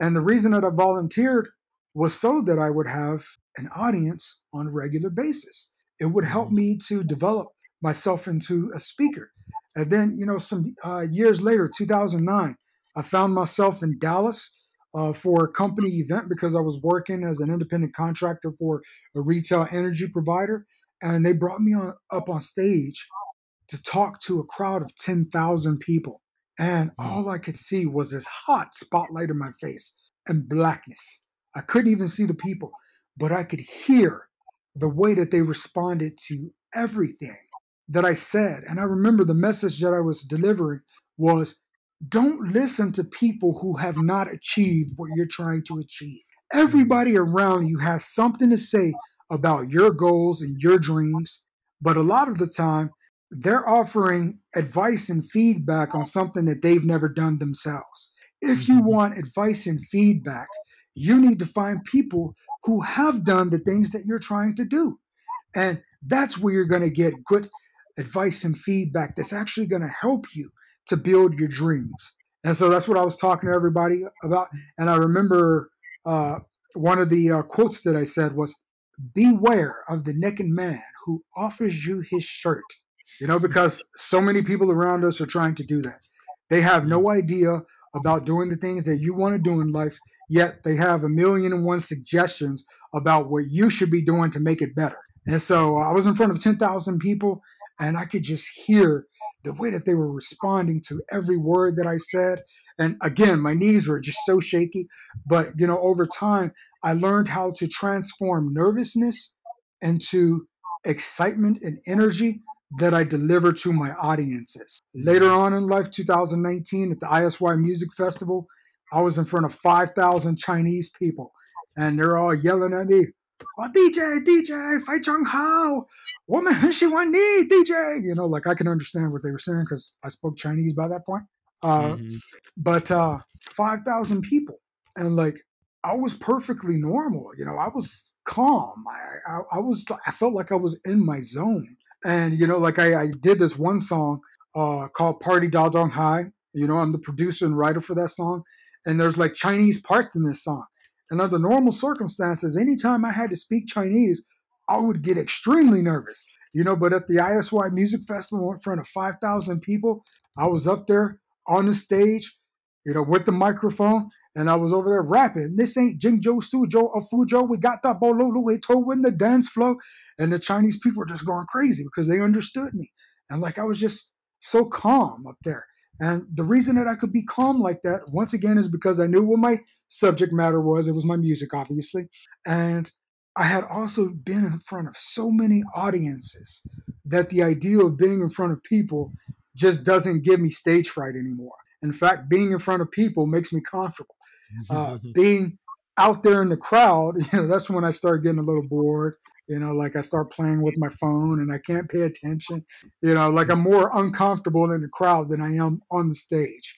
And the reason that I volunteered was so that I would have an audience on a regular basis. It would help mm-hmm. me to develop myself into a speaker. And then, you know, some uh, years later, 2009, I found myself in Dallas uh, for a company event because I was working as an independent contractor for a retail energy provider. And they brought me on, up on stage to talk to a crowd of 10,000 people. And all I could see was this hot spotlight in my face and blackness. I couldn't even see the people, but I could hear the way that they responded to everything that I said. And I remember the message that I was delivering was don't listen to people who have not achieved what you're trying to achieve. Everybody around you has something to say about your goals and your dreams, but a lot of the time, they're offering advice and feedback on something that they've never done themselves. If you mm-hmm. want advice and feedback, you need to find people who have done the things that you're trying to do. And that's where you're going to get good advice and feedback that's actually going to help you to build your dreams. And so that's what I was talking to everybody about. And I remember uh, one of the uh, quotes that I said was, Beware of the naked man who offers you his shirt. You know, because so many people around us are trying to do that. They have no idea about doing the things that you want to do in life, yet they have a million and one suggestions about what you should be doing to make it better. And so I was in front of 10,000 people and I could just hear the way that they were responding to every word that I said. And again, my knees were just so shaky. But, you know, over time, I learned how to transform nervousness into excitement and energy that I deliver to my audiences. Later on in life, 2019, at the ISY Music Festival, I was in front of 5,000 Chinese people, and they're all yelling at me, oh, DJ, DJ, Fei Cheng Hao, woman, she want me, DJ. You know, like I can understand what they were saying because I spoke Chinese by that point. Uh, mm-hmm. But uh, 5,000 people. And like, I was perfectly normal. You know, I was calm. I, I, I was, I felt like I was in my zone. And, you know, like I, I did this one song uh, called Party Da Dong Hai. You know, I'm the producer and writer for that song. And there's like Chinese parts in this song. And under normal circumstances, anytime I had to speak Chinese, I would get extremely nervous. You know, but at the ISY Music Festival in front of 5,000 people, I was up there on the stage, you know, with the microphone, and I was over there rapping. This ain't Jingzhou, Suzhou, or Fuzhou. We got that Bololo, we told in the dance flow. And the Chinese people were just going crazy because they understood me. And like I was just so calm up there. And the reason that I could be calm like that, once again, is because I knew what my subject matter was. It was my music, obviously. And I had also been in front of so many audiences that the idea of being in front of people just doesn't give me stage fright anymore. In fact, being in front of people makes me comfortable. Uh, being out there in the crowd, you know, that's when I start getting a little bored. You know, like I start playing with my phone and I can't pay attention. You know, like I'm more uncomfortable in the crowd than I am on the stage.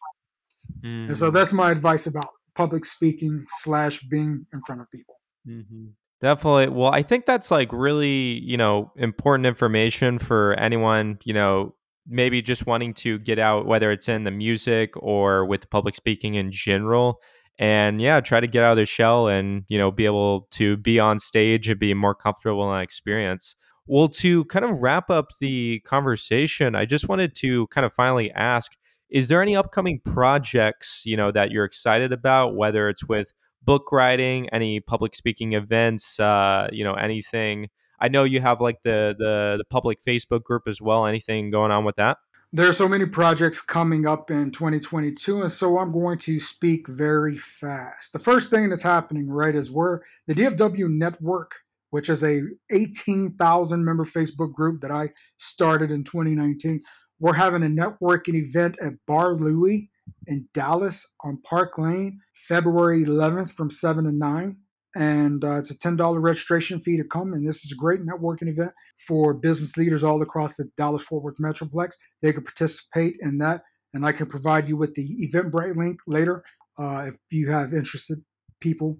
Mm. And so mm. that's my advice about public speaking slash being in front of people. Mm-hmm. Definitely. Well, I think that's like really, you know, important information for anyone, you know, maybe just wanting to get out, whether it's in the music or with public speaking in general and yeah, try to get out of their shell and you know be able to be on stage and be more comfortable in that experience. Well, to kind of wrap up the conversation, I just wanted to kind of finally ask: Is there any upcoming projects you know that you're excited about, whether it's with book writing, any public speaking events, uh, you know, anything? I know you have like the the the public Facebook group as well. Anything going on with that? there are so many projects coming up in 2022 and so i'm going to speak very fast the first thing that's happening right is we're the dfw network which is a 18000 member facebook group that i started in 2019 we're having a networking event at bar louie in dallas on park lane february 11th from 7 to 9 and uh, it's a $10 registration fee to come. And this is a great networking event for business leaders all across the Dallas Fort Worth Metroplex. They can participate in that, and I can provide you with the Eventbrite link later uh, if you have interested people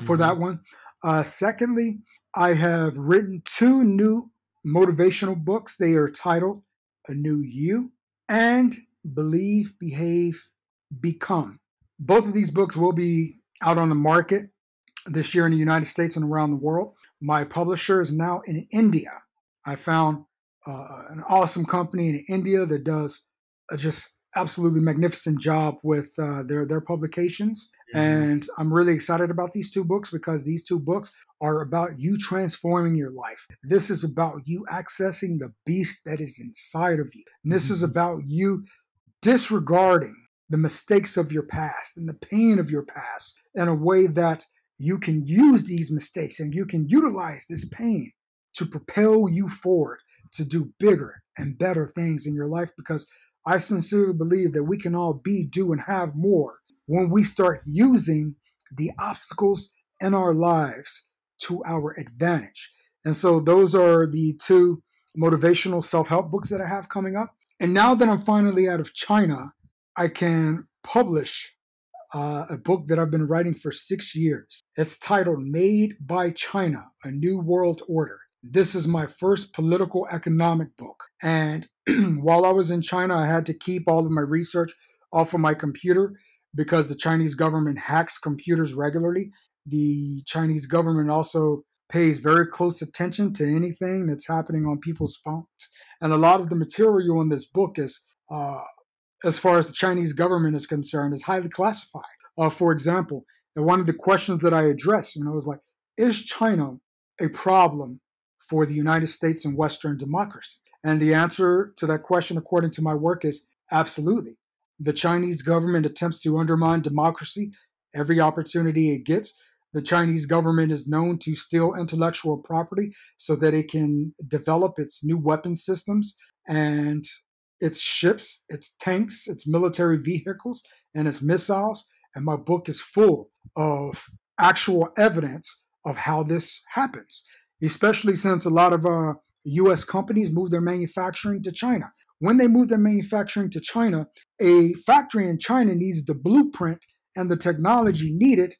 for mm-hmm. that one. Uh, secondly, I have written two new motivational books. They are titled A New You and Believe, Behave, Become. Both of these books will be out on the market this year in the United States and around the world. My publisher is now in India. I found uh, an awesome company in India that does a just absolutely magnificent job with uh, their their publications. And I'm really excited about these two books because these two books are about you transforming your life. This is about you accessing the beast that is inside of you. And this mm-hmm. is about you disregarding the mistakes of your past and the pain of your past in a way that you can use these mistakes and you can utilize this pain to propel you forward to do bigger and better things in your life because I sincerely believe that we can all be, do, and have more when we start using the obstacles in our lives to our advantage. And so, those are the two motivational self help books that I have coming up. And now that I'm finally out of China, I can publish uh, a book that I've been writing for six years. It's titled Made by China A New World Order. This is my first political economic book. And while I was in China, I had to keep all of my research off of my computer because the Chinese government hacks computers regularly. The Chinese government also pays very close attention to anything that's happening on people's phones. And a lot of the material in this book is uh, as far as the Chinese government is concerned, is highly classified. Uh, for example, and one of the questions that I addressed, you know, was like, is China a problem for the United States and Western democracy? And the answer to that question, according to my work, is absolutely. The Chinese government attempts to undermine democracy every opportunity it gets. The Chinese government is known to steal intellectual property so that it can develop its new weapon systems and its ships, its tanks, its military vehicles, and its missiles. And my book is full of actual evidence of how this happens, especially since a lot of uh, US companies move their manufacturing to China. When they move their manufacturing to China, a factory in China needs the blueprint and the technology needed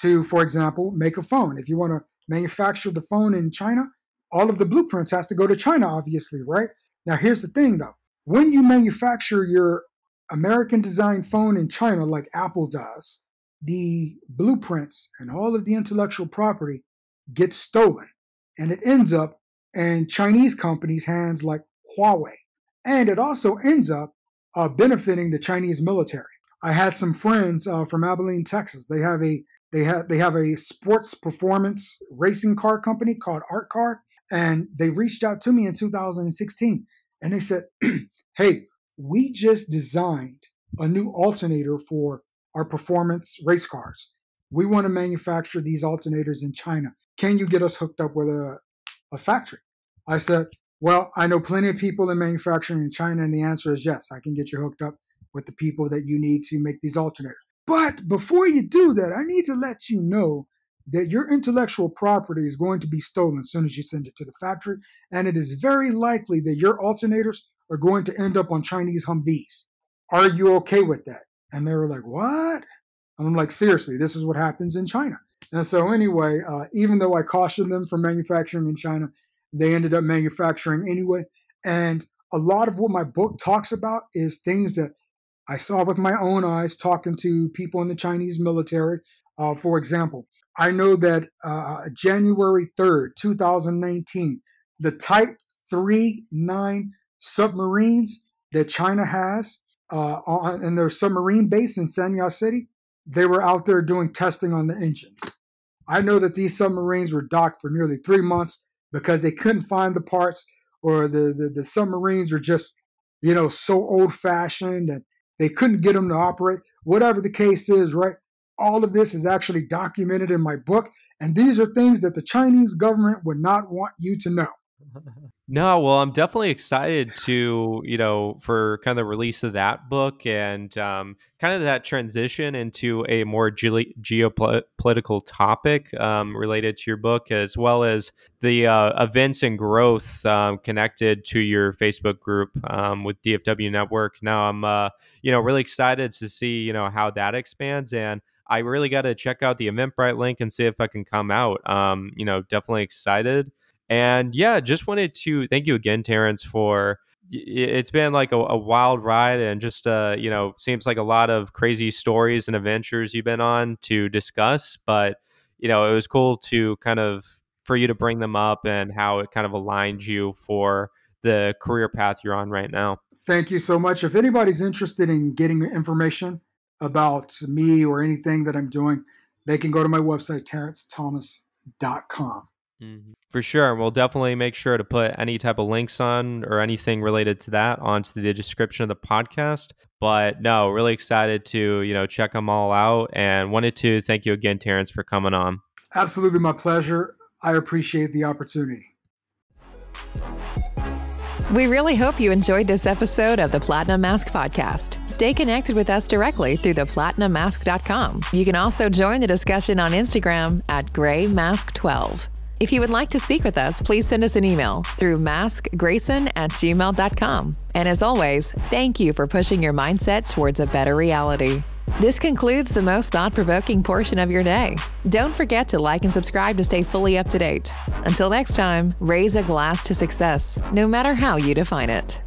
to, for example, make a phone. If you want to manufacture the phone in China, all of the blueprints has to go to China, obviously, right? Now, here's the thing though. When you manufacture your American designed phone in China, like Apple does, the blueprints and all of the intellectual property gets stolen and it ends up in Chinese companies' hands like Huawei. And it also ends up uh, benefiting the Chinese military. I had some friends uh, from Abilene, Texas. They have a they have they have a sports performance racing car company called Art Car, and they reached out to me in 2016, and they said, "Hey, we just designed a new alternator for our performance race cars. We want to manufacture these alternators in China. Can you get us hooked up with a, a factory? I said, Well, I know plenty of people in manufacturing in China, and the answer is yes, I can get you hooked up with the people that you need to make these alternators. But before you do that, I need to let you know that your intellectual property is going to be stolen as soon as you send it to the factory, and it is very likely that your alternators are going to end up on Chinese Humvees. Are you okay with that? And they were like, What? And I'm like, Seriously, this is what happens in China. And so, anyway, uh, even though I cautioned them from manufacturing in China, they ended up manufacturing anyway. And a lot of what my book talks about is things that I saw with my own eyes talking to people in the Chinese military. Uh, for example, I know that uh, January 3rd, 2019, the Type 39 submarines that China has uh, on, in their submarine base in Sanya City, they were out there doing testing on the engines. I know that these submarines were docked for nearly three months because they couldn't find the parts, or the, the, the submarines were just, you know, so old fashioned and they couldn't get them to operate. Whatever the case is, right? All of this is actually documented in my book. And these are things that the Chinese government would not want you to know. No, well, I'm definitely excited to, you know, for kind of the release of that book and um, kind of that transition into a more ge- geopolitical topic um, related to your book, as well as the uh, events and growth um, connected to your Facebook group um, with DFW Network. Now, I'm, uh, you know, really excited to see, you know, how that expands and. I really got to check out the Eventbrite link and see if I can come out. Um, you know, definitely excited. And yeah, just wanted to thank you again, Terrence, for it's been like a, a, wild ride and just uh you know seems like a lot of crazy stories and adventures you've been on to discuss but you know it was cool to kind of for you to bring them up and how it kind of aligned you for the career path you're on right now thank you so much if anybody's interested in getting information about me or anything that i'm doing they can go to my website terrencethomas.com Mm-hmm. For sure. We'll definitely make sure to put any type of links on or anything related to that onto the description of the podcast. But no, really excited to, you know, check them all out and wanted to thank you again, Terrence, for coming on. Absolutely my pleasure. I appreciate the opportunity. We really hope you enjoyed this episode of the Platinum Mask Podcast. Stay connected with us directly through theplatinummask.com. You can also join the discussion on Instagram at graymask12. If you would like to speak with us, please send us an email through maskgrayson at gmail.com. And as always, thank you for pushing your mindset towards a better reality. This concludes the most thought provoking portion of your day. Don't forget to like and subscribe to stay fully up to date. Until next time, raise a glass to success, no matter how you define it.